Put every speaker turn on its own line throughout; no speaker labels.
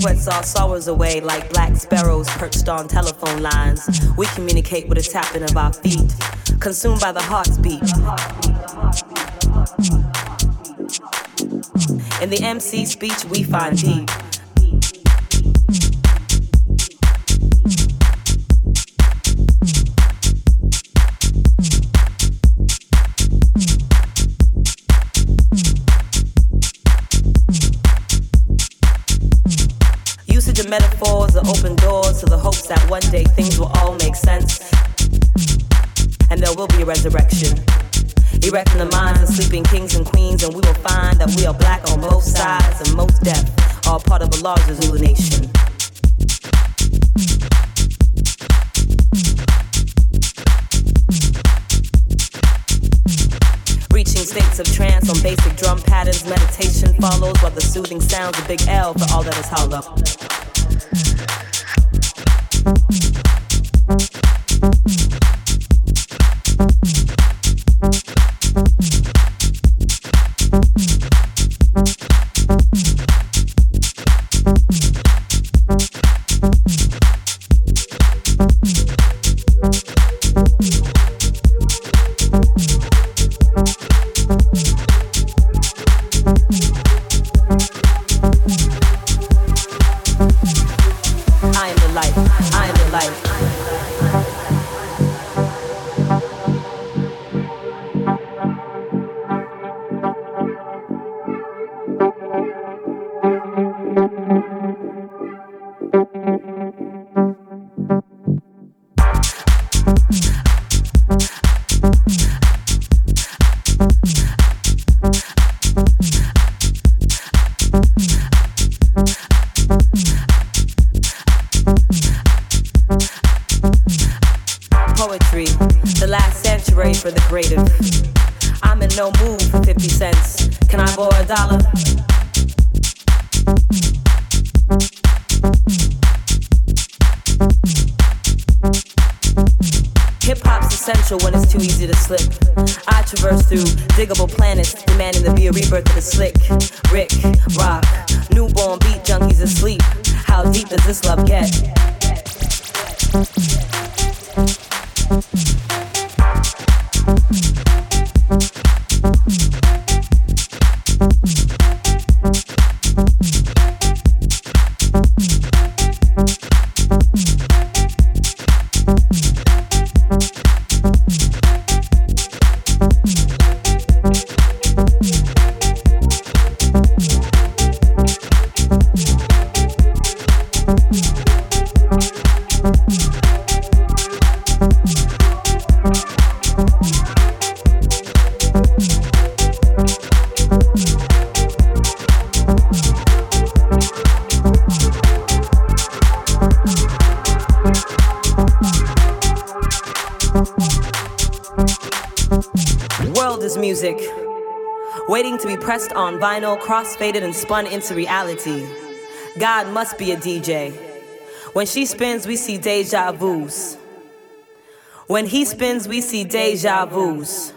sweats our sorrows away like black sparrows perched on telephone lines, we communicate with a tapping of our feet, consumed by the heart's beat. In the MC speech, we find deep. Metaphors are open doors to the hopes that one day things will all make sense. And there will be a resurrection. Erecting the minds of sleeping kings and queens, and we will find that we are black on both sides and Mos Def, all part of a larger Zulu nation. Reaching states of trance on basic drum patterns, meditation follows while the soothing sounds of Big L for all that is hollow. Thank you. Pressed on vinyl, cross-faded and spun into reality. God must be a DJ. When she spins, we see deja vus. When he spins, we see deja vus.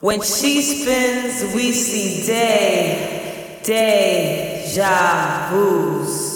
When she spins, we see day, deja vus.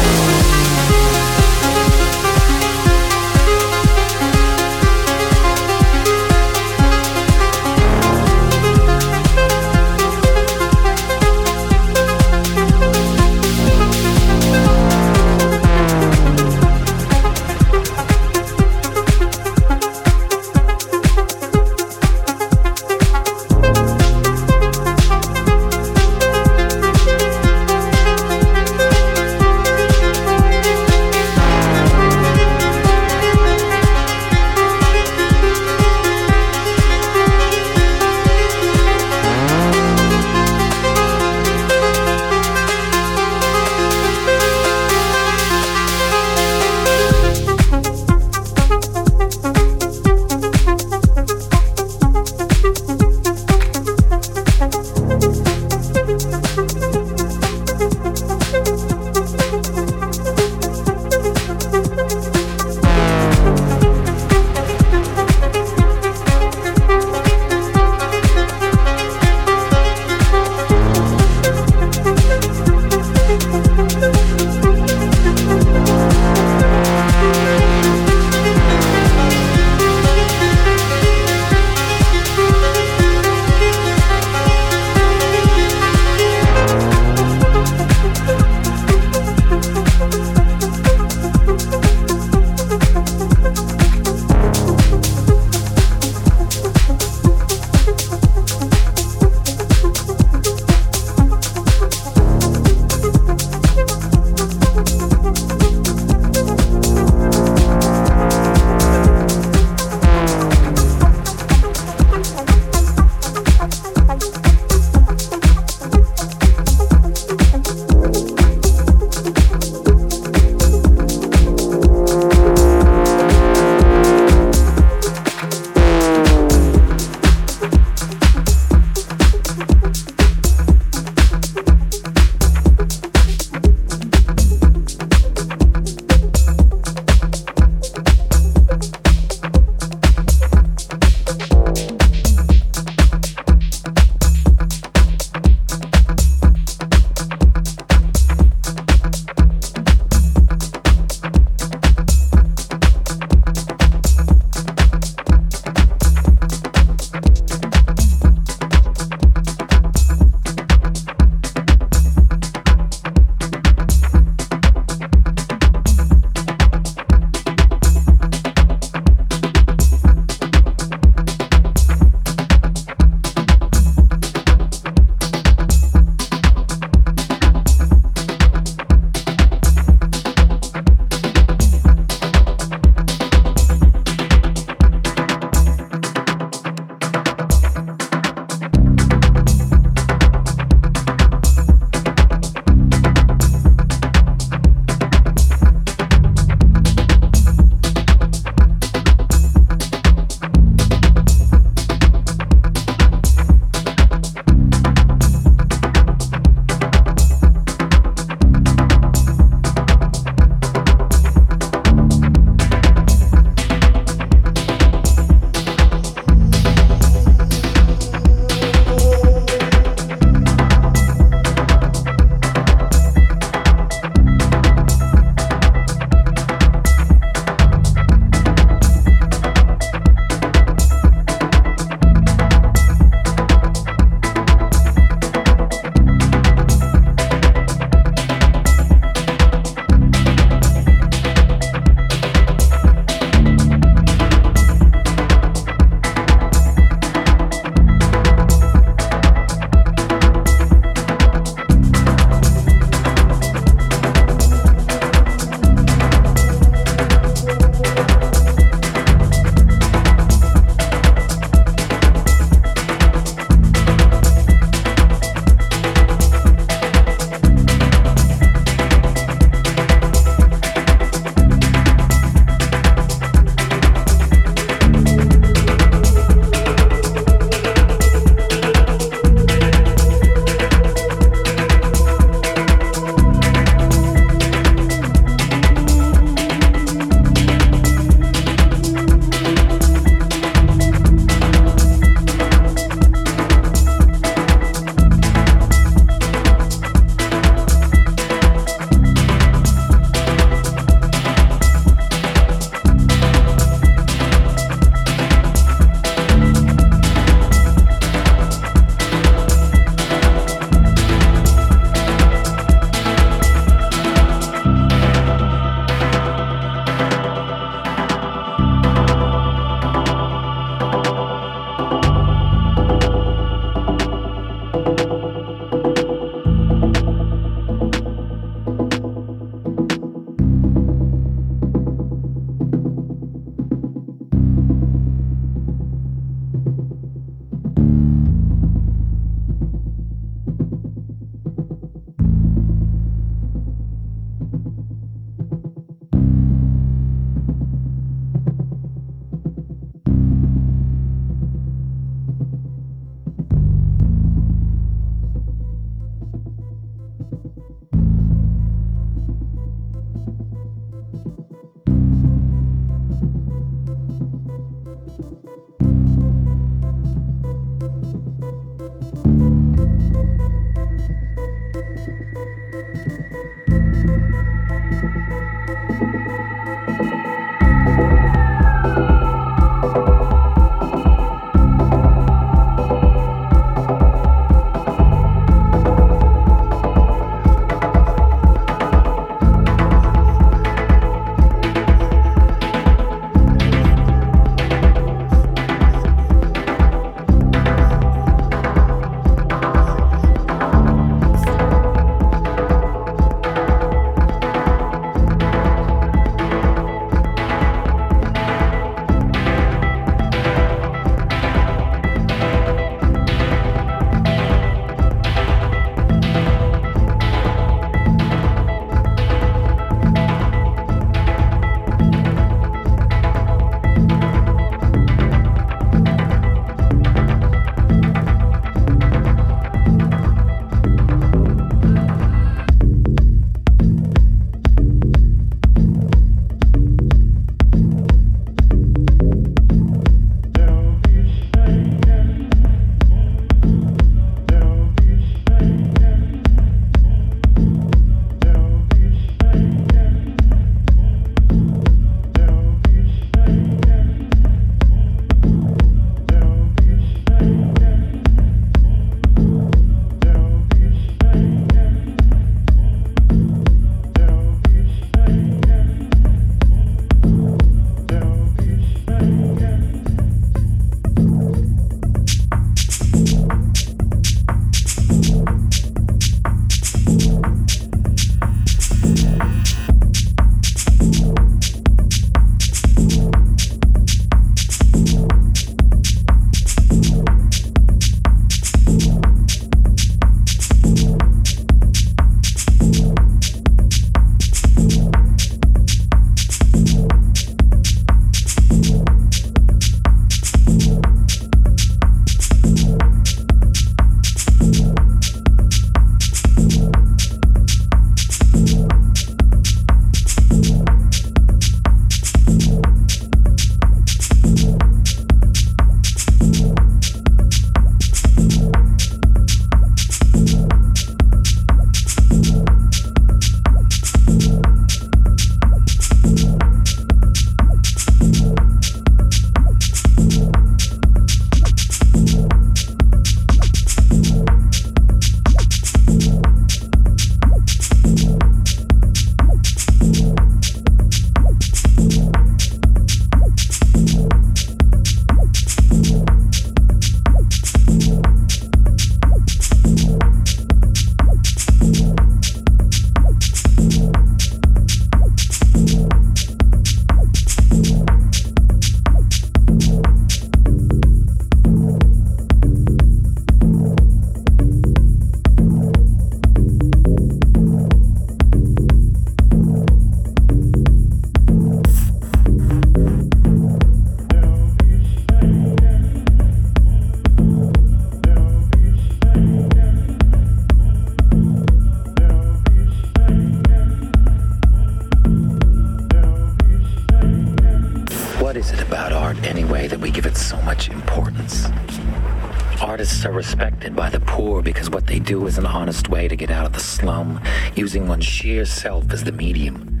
One's sheer self as the medium.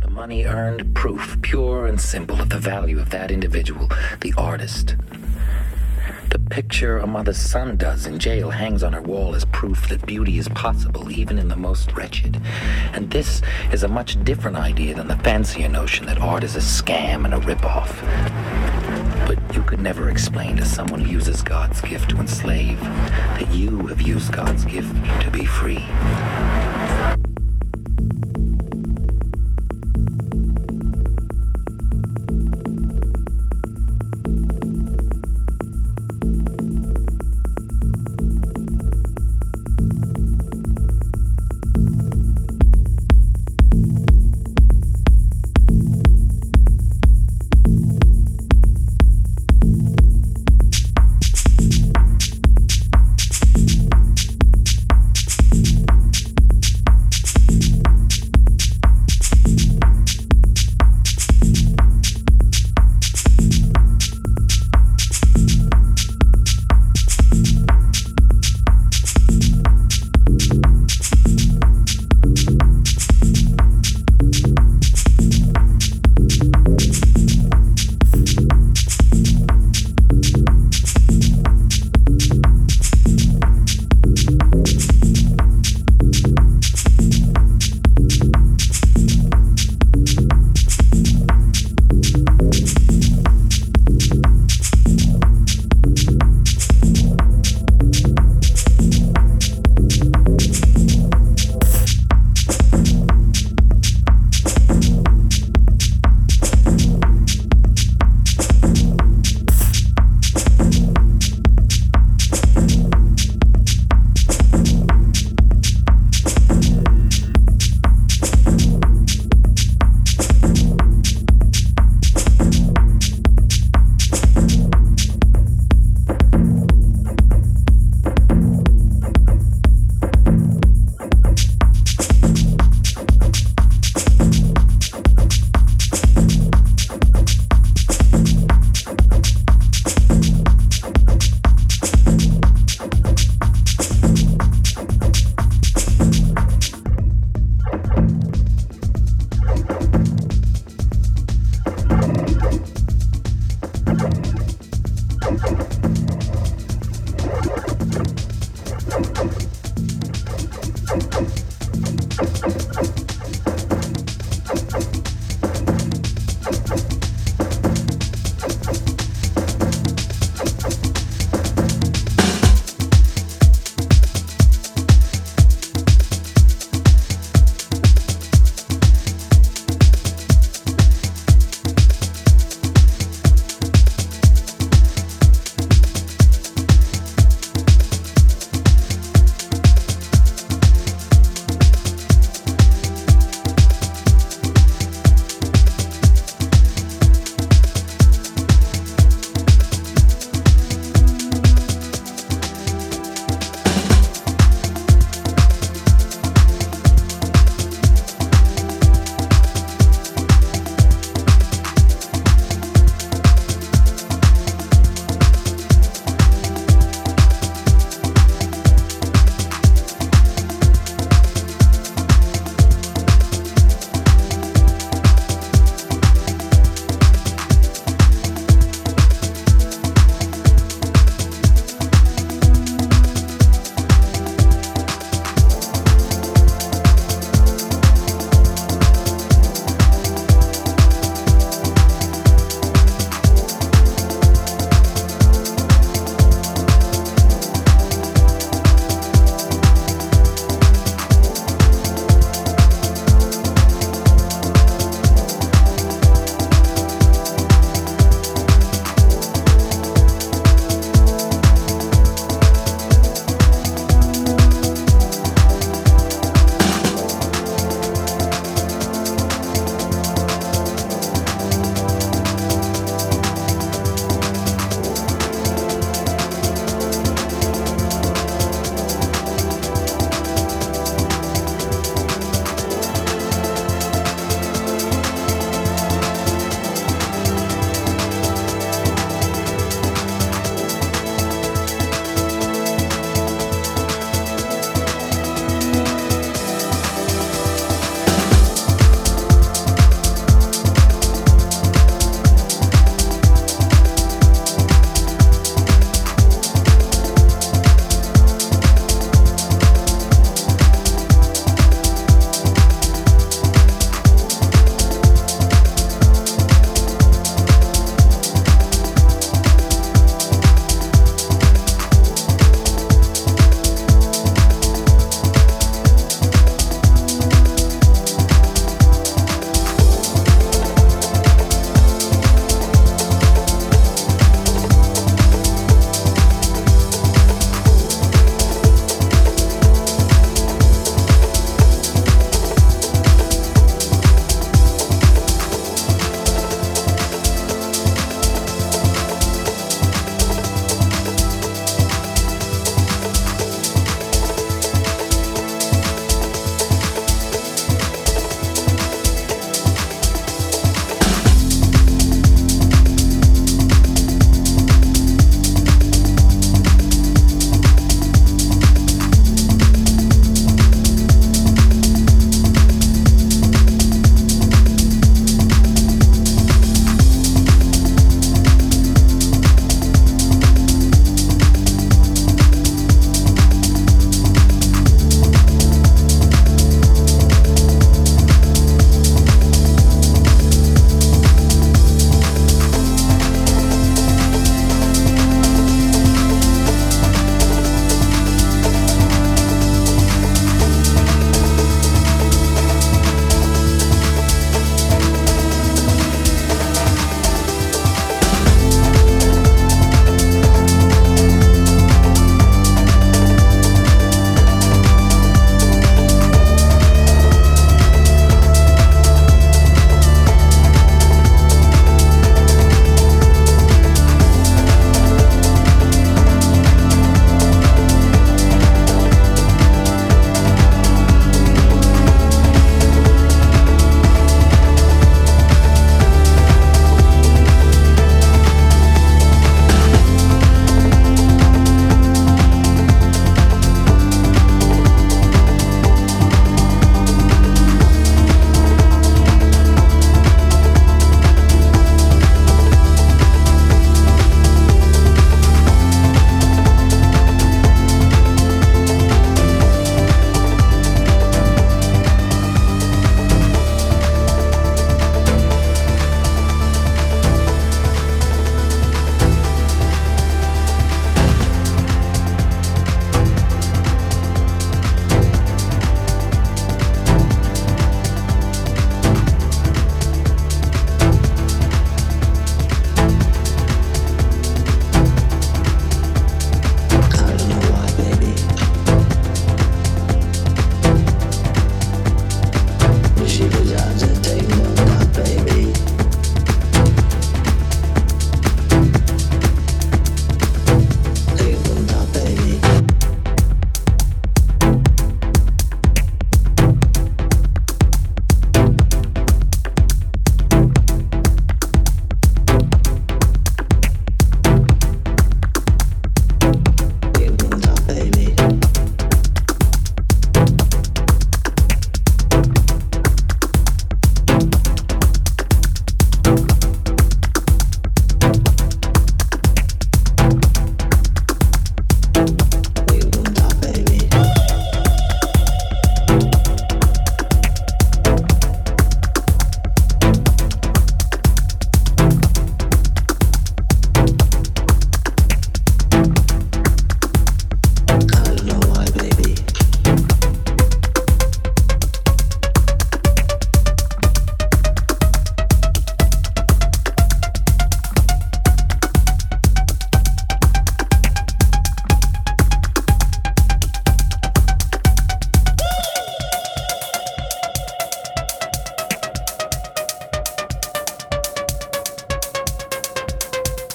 The money earned, proof, pure and simple of the value of that individual, the artist. The picture a mother's son does in jail hangs on her wall as proof that beauty is possible even in the most wretched. And this is a much different idea than the fancier notion that art is a scam and a ripoff. But you could never explain to someone who uses God's gift to enslave that you have used God's gift to be free.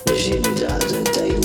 جدا تايب